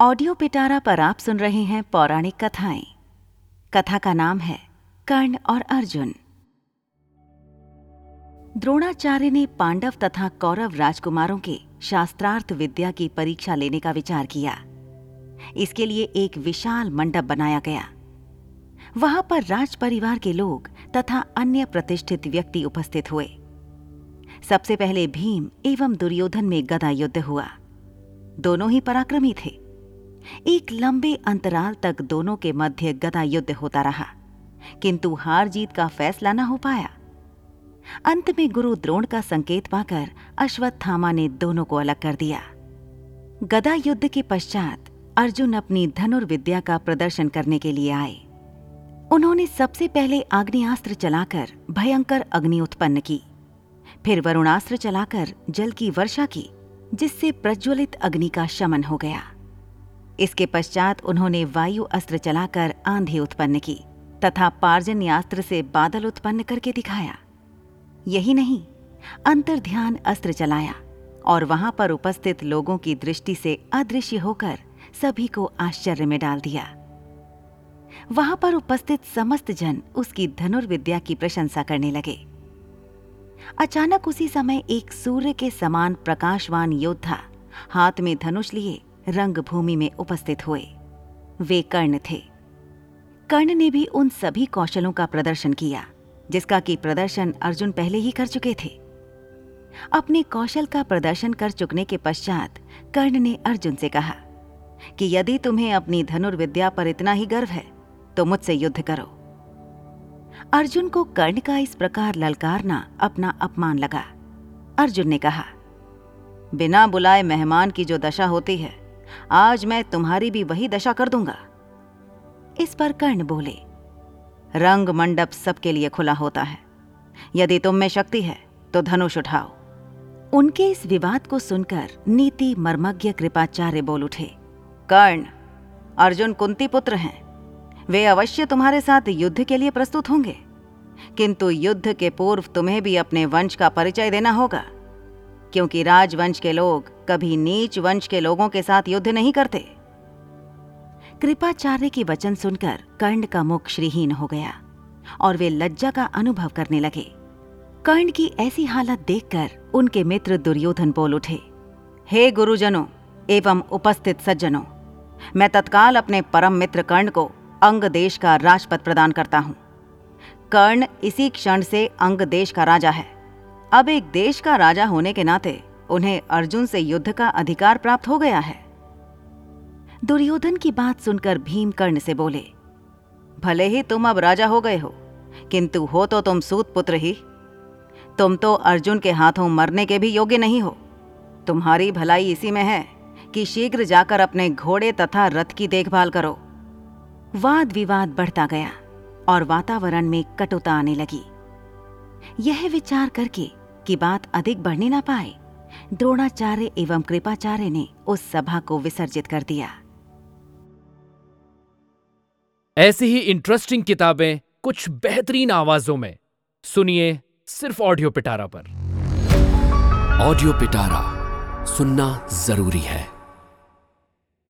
Audio पिटारा पर आप सुन रहे हैं पौराणिक कथाएँ। कथा का नाम है कर्ण और अर्जुन। द्रोणाचार्य ने पांडव तथा कौरव राजकुमारों के शास्त्रार्थ विद्या की परीक्षा लेने का विचार किया। इसके लिए एक विशाल मंडप बनाया गया। वहाँ पर राज परिवार के लोग तथा अन्य प्रतिष्ठित व्यक्ति उपस्थित हुए। सबसे पहले भीम एवं दुर्योधन में गदा युद्ध हुआ। दोनों ही पराक्रमी थे। एक लंबे अंतराल तक दोनों के मध्य गदा युद्ध होता रहा, किंतु हार जीत का फैसला न हो पाया। अंत में गुरु द्रोण का संकेत पाकर अश्वत्थामा ने दोनों को अलग कर दिया। गदा युद्ध के पश्चात अर्जुन अपनी धनुर्विद्या का प्रदर्शन करने के लिए आए। उन्होंने सबसे पहले आग्नेयास्त्र चलाकर भयंकर अग्नि उत्पन्न की, फिर वरुणास्त्र चलाकर जल की वर्षा की, जिससे प्रज्वलित अग्नि का शमन हो गया। इसके पश्चात उन्होंने वायु अस्त्र चलाकर आंधी उत्पन्न की तथा पार्जन्यास्त्र से बादल उत्पन्न करके दिखाया। यही नहीं अंतर ध्यान अस्त्र चलाया और वहाँ पर उपस्थित लोगों की दृष्टि से अदृश्य होकर सभी को आश्चर्य में डाल दिया। वहाँ पर उपस्थित समस्त जन उसकी धनुर्विद्या की प्रशंसा करने लगे। अचानक उसी समय एक सूर्य के समान प्रकाशवान योद्धा हाथ में धनुष लिए रंगभूमि में उपस्थित हुए। वे कर्ण थे। कर्ण ने भी उन सभी कौशलों का प्रदर्शन किया, जिसका कि प्रदर्शन अर्जुन पहले ही कर चुके थे। अपने कौशल का प्रदर्शन कर चुकने के पश्चात कर्ण ने अर्जुन से कहा कि यदि तुम्हें अपनी धनुर्विद्या पर इतना ही गर्व है तो मुझसे युद्ध करो। अर्जुन को कर्ण का इस प्रकार ललकारना अपना अपमान लगा। अर्जुन ने कहा, बिना बुलाए मेहमान की जो दशा होती है आज मैं तुम्हारी भी वही दशा कर दूँगा। इस पर कर्ण बोले, रंग मंडप सबके लिए खुला होता है। यदि तुम में शक्ति है तो धनुष उठाओ। उनके इस विवाद को सुनकर नीति मर्मज्ञ कृपाचार्य बोल उठे, कर्ण, अर्जुन कुंती पुत्र हैं। वे अवश्य तुम्हारे साथ युद्ध के लिए प्रस्तुत होंगे। किंतु युद्ध के पूर्व तुम्हें भी अपने वंश का परिचय देना होगा। क्योंकि राजवंश के लोग कभी नीच वंश के लोगों के साथ युद्ध नहीं करते। कृपाचार्य की वचन सुनकर कर्ण का मुख श्रीहीन हो गया और वे लज्जा का अनुभव करने लगे। कर्ण की ऐसी हालत देखकर उनके मित्र दुर्योधन बोल उठे, हे गुरुजनों, एवं उपस्थित सज्जनों, मैं तत्काल अपने परम मित्र कर्ण को अंग देश का राजपद प्रदान करता हूँ। कर्ण इसी क्षण से अंग देश का राजा है। अब एक देश का राजा होने के नाते उन्हें अर्जुन से युद्ध का अधिकार प्राप्त हो गया है। दुर्योधन की बात सुनकर भीम कर्ण से बोले, भले ही तुम अब राजा हो गए हो, किंतु हो तो तुम सूत पुत्र ही। तुम तो अर्जुन के हाथों मरने के भी योग्य नहीं हो। तुम्हारी भलाई इसी में है कि शीघ्र जाकर अपने घोड़े तथा रथ की देखभाल करो। वाद विवाद बढ़ता गया और वातावरण में कटुता आने लगी। यह विचार करके कि बात अधिक बढ़ने ना पाए द्रोणाचार्य एवं कृपाचार्य ने उस सभा को विसर्जित कर दिया। ऐसी ही इंटरेस्टिंग किताबें कुछ बेहतरीन आवाजों में। सुनिए सिर्फ़ ऑडियो पिटारा पर। ऑडियो पिटारा सुनना ज़रूरी है।